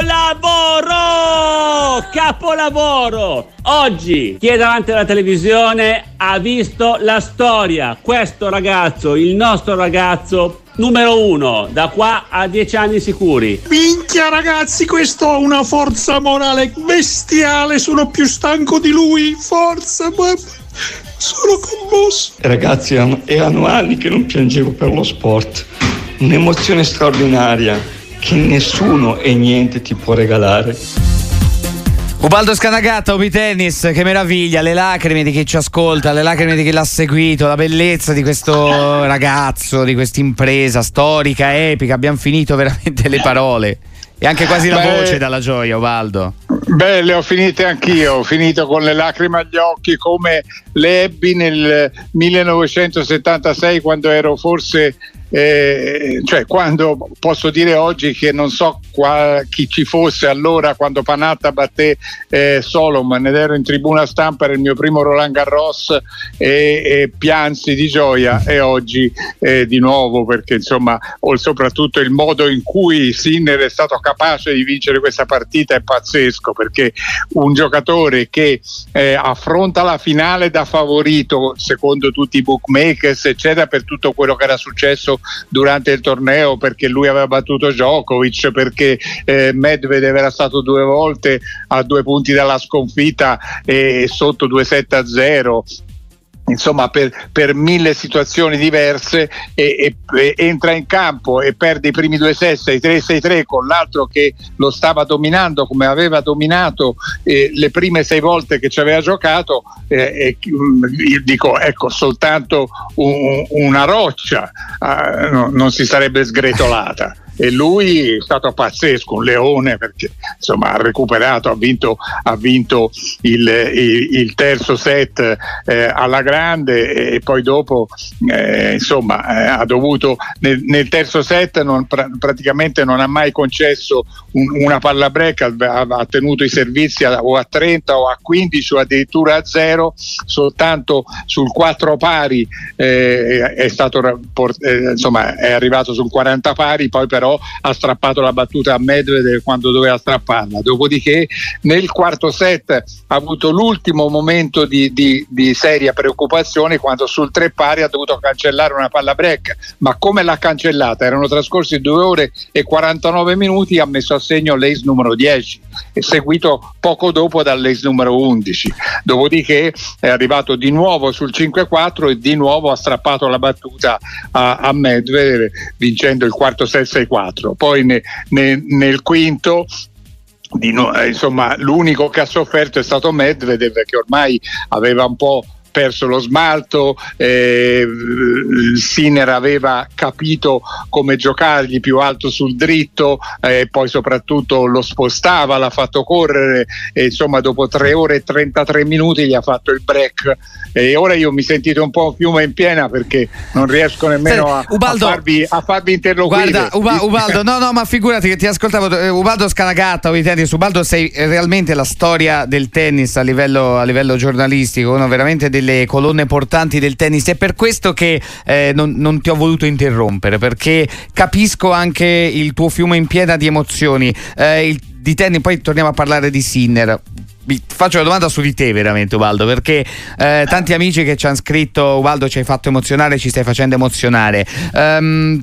Capolavoro! Capolavoro! Oggi chi è davanti alla televisione ha visto la storia. Questo ragazzo, il nostro ragazzo numero uno, da qua a dieci anni sicuri. Minchia ragazzi, questo ha una forza morale bestiale, sono più stanco di lui, forza, ma sono commosso. Ragazzi, erano anni che non piangevo per lo sport. Un'emozione straordinaria che nessuno e niente ti può regalare. Ubaldo Scanagata, Obi Tennis, che meraviglia, le lacrime di chi ci ascolta, le lacrime di chi l'ha seguito, la bellezza di questo ragazzo, di questa impresa storica, epica, abbiamo finito veramente le parole. E anche quasi la Beh, voce dalla gioia, Ubaldo. Beh, le ho finite anch'io, ho finito con le lacrime agli occhi come le ebbi nel 1976 quando ero forse eh, cioè quando posso dire oggi che non so qua, chi ci fosse allora quando Panatta batté eh, Solomon ed ero in tribuna stampa era il mio primo Roland Garros e, e piansi di gioia e oggi eh, di nuovo perché insomma o soprattutto il modo in cui Sinner è stato capace di vincere questa partita è pazzesco perché un giocatore che eh, affronta la finale da favorito secondo tutti i bookmakers eccetera per tutto quello che era successo durante il torneo perché lui aveva battuto Djokovic, perché eh, Medvedev era stato due volte a due punti dalla sconfitta e sotto 2-7 a 0 insomma per, per, mille situazioni diverse e, e, e, entra in campo e perde i primi due set 6-3-6-3 con l'altro che lo stava dominando come aveva dominato eh, le prime sei volte che ci aveva giocato eh, io dico ecco soltanto un, una roccia eh, no, non si sarebbe sgretolata e lui è stato pazzesco, un leone perché insomma ha recuperato, ha vinto, ha vinto il, il, il, terzo set eh, alla grande e poi dopo eh, insomma eh, ha dovuto nel, nel terzo set non, pra, praticamente non ha mai concesso un, una palla break, ha, ha, tenuto i servizi a, o a 30 o a 15 o addirittura a 0, soltanto sul 4 pari eh, è stato eh, insomma è arrivato sul 40 pari, poi però ha strappato la battuta a Medvedev quando doveva strapparla. Dopodiché nel quarto set ha avuto l'ultimo momento di, di, di seria preoccupazione quando sul tre pari ha dovuto cancellare una palla break. Ma come l'ha cancellata? Erano trascorsi due ore e 49 minuti, ha messo a segno l'ace numero 10 e seguito poco dopo dall'ace numero 11. Dopodiché è arrivato di nuovo sul 5-4 e di nuovo ha strappato la battuta a, a Medvedev vincendo il quarto set 6-4. 4. Poi ne, ne, nel quinto No, eh, insomma, l'unico che ha sofferto è stato Medvedev che ormai aveva un po' perso lo smalto, eh, Sinner aveva capito come giocargli più alto sul dritto, eh, poi soprattutto lo spostava, l'ha fatto correre e insomma dopo 3 ore e 33 minuti gli ha fatto il break e ora io mi sentite un po' fiume in piena perché non riesco nemmeno a, Ubaldo, a, farvi, a farvi interloquire. Guarda, Uba, Ubaldo, no, no, ma figurati che ti ascoltavo, eh, Ubaldo Scanagatta, tennis, Ubaldo sei realmente la storia del tennis a livello, a livello giornalistico, uno veramente delle colonne portanti del tennis. È per questo che eh, non, non, ti ho voluto interrompere, perché capisco anche il tuo fiume in piena di emozioni. Eh, il, di tennis, poi torniamo a parlare di Sinner vi faccio una domanda su di te veramente Ubaldo perché eh, tanti amici che ci hanno scritto Ubaldo ci hai fatto emozionare ci stai facendo emozionare um,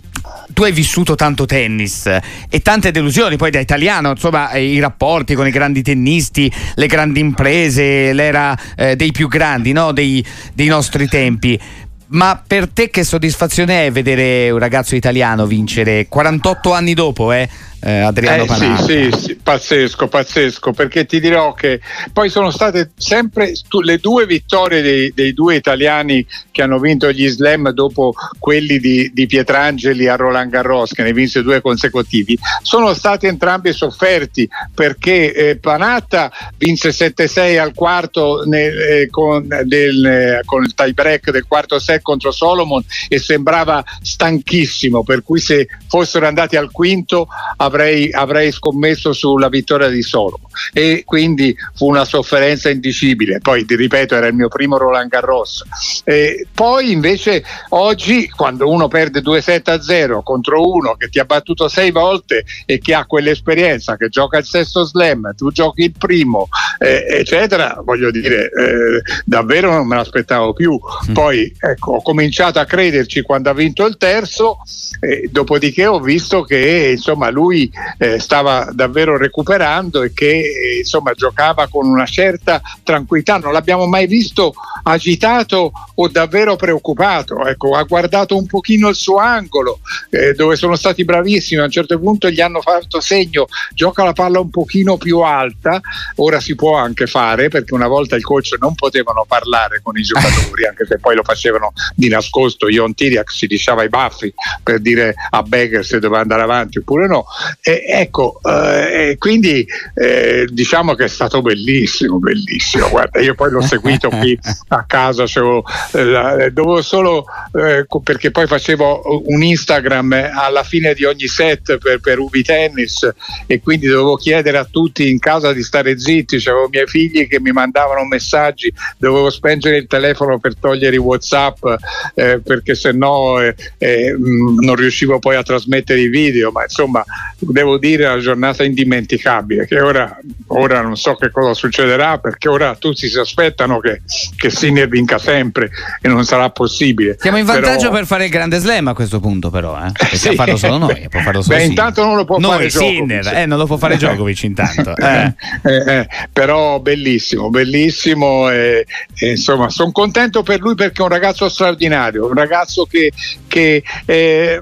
tu hai vissuto tanto tennis e tante delusioni poi da italiano insomma eh, i rapporti con i grandi tennisti le grandi imprese l'era eh, dei più grandi no? dei, dei nostri tempi ma per te che soddisfazione è vedere un ragazzo italiano vincere 48 anni dopo, eh? Eh, Adriano eh, Panatta. Sì, sì, sì, pazzesco, pazzesco, perché ti dirò che poi sono state sempre le due vittorie dei, dei due italiani che hanno vinto gli slam dopo quelli di, di, Pietrangeli a Roland Garros, che ne vinse due consecutivi, sono stati entrambi sofferti perché eh, Panatta vinse 7-6 al quarto nel, eh, con, del, eh, con, il tie break del quarto set contro Solomon e sembrava stanchissimo, per cui se fossero andati al quinto avrei, avrei scommesso sulla vittoria di Soro e quindi fu una sofferenza indicibile. Poi ti ripeto, era il mio primo Roland Garros. E poi invece oggi, quando uno perde 2-7-0 contro uno che ti ha battuto sei volte e che ha quell'esperienza, che gioca il sesto slam, tu giochi il primo, eh, eccetera, voglio dire, eh, davvero non me l'aspettavo più. Mm. Poi ecco, ho cominciato a crederci quando ha vinto il terzo, eh, dopodiché ho visto che insomma lui eh, stava davvero recuperando e che eh, insomma giocava con una certa tranquillità, non l'abbiamo mai visto agitato o davvero preoccupato. Ecco, ha guardato un pochino il suo angolo, eh, dove sono stati bravissimi. A un certo punto gli hanno fatto segno, gioca la palla un pochino più alta. Ora si può anche fare perché una volta il coach non potevano parlare con i giocatori, anche se poi lo facevano di nascosto. Ion Tiriac si lisciava i baffi per dire a Becker se doveva andare avanti oppure no. E, ecco, eh, quindi eh, diciamo che è stato bellissimo, bellissimo. Guarda, io poi l'ho seguito qui a casa, cioè, eh, dovevo solo eh, perché poi facevo un Instagram alla fine di ogni set per, per Ubi Tennis e quindi dovevo chiedere a tutti in casa di stare zitti, avevo i miei figli che mi mandavano messaggi, dovevo spengere il telefono per togliere i Whatsapp eh, perché se no non riuscivo poi a trasmettere i video, ma insomma devo dire una giornata indimenticabile che ora, ora non so che cosa succederà perché ora tutti si aspettano che, che Sinner vinca sempre e non sarà possibile. Siamo in vantaggio però... per fare il grande slam a questo punto però, eh? perché sì. farlo solo noi, può farlo solo Beh, intanto non lo può noi, fare Sinner, eh, non lo può fare Djokovic intanto. Eh. Eh, eh. però bellissimo, bellissimo e, e insomma sono contento per lui perché è un ragazzo straordinario, un ragazzo che, che eh,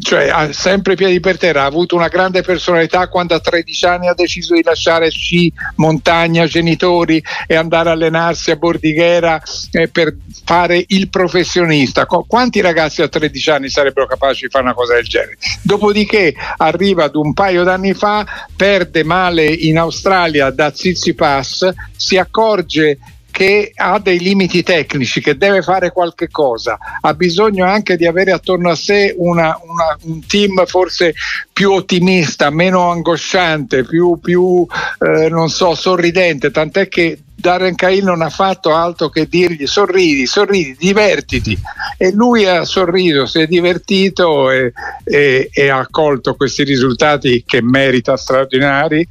cioè, ha sempre piedi per terra, ha avuto una grande personalità quando a 13 anni ha deciso di lasciare sci, montagna, genitori e andare a allenarsi a Bordighera eh, per fare il professionista. Quanti ragazzi a 13 anni sarebbero capaci di fare una cosa del genere? Dopodiché arriva ad un paio d'anni fa, perde male in Australia da Zizi Pass, si accorge che ha dei limiti tecnici, che deve fare qualche cosa, ha bisogno anche di avere attorno a sé una, una, un team forse più ottimista, meno angosciante, più, più eh, non so, sorridente, tant'è che Darren Cahill non ha fatto altro che dirgli sorridi, sorridi, divertiti e lui ha sorriso, si è divertito e, e, e ha accolto questi risultati che merita straordinari.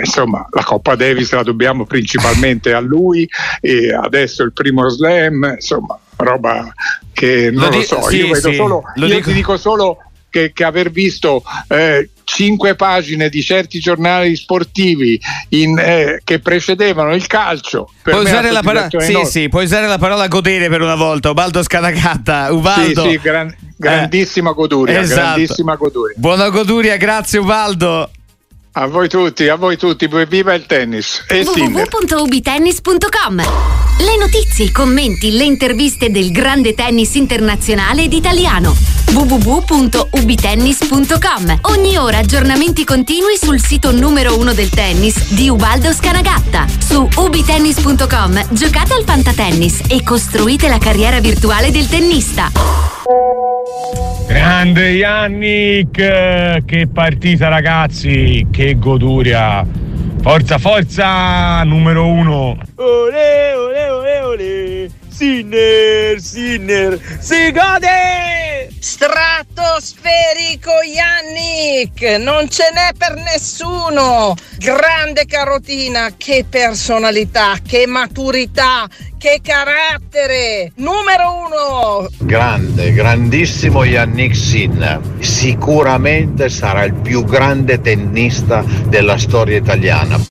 Insomma, la Coppa Davis la dobbiamo principalmente a lui e adesso il primo slam, insomma, roba che non lo, lo so, sì, io, vedo sì, solo, io dico... ti dico solo che, che aver visto eh, cinque pagine di certi giornali sportivi in, eh, che precedevano il calcio. Puoi usare, la parola, sì, sì, puoi usare la parola godere per una volta, Ubaldo Scanacatta. Ubaldo. Sì, sì, gran, grandissima eh, goduria, esatto. grandissima goduria. Buona goduria, grazie Ubaldo. A voi tutti, a voi tutti, viva il tennis. www.ubitennis.com Le notizie, i commenti, le interviste del grande tennis internazionale ed italiano. www.ubitennis.com Ogni ora aggiornamenti continui sul sito numero uno del tennis di Ubaldo Scanagatta. Su ubitennis.com giocate al fantatennis e costruite la carriera virtuale del tennista. Grande Yannick, che partita ragazzi, che goduria. Forza, forza, numero uno. Ole. Sinner, Sinner, si gode! Stratosferico Yannick, non ce n'è per nessuno. Grande carotina, che personalità, che maturità, che carattere! Numero uno! Grande, grandissimo Yannick Sinner. Sicuramente sarà il più grande tennista della storia italiana.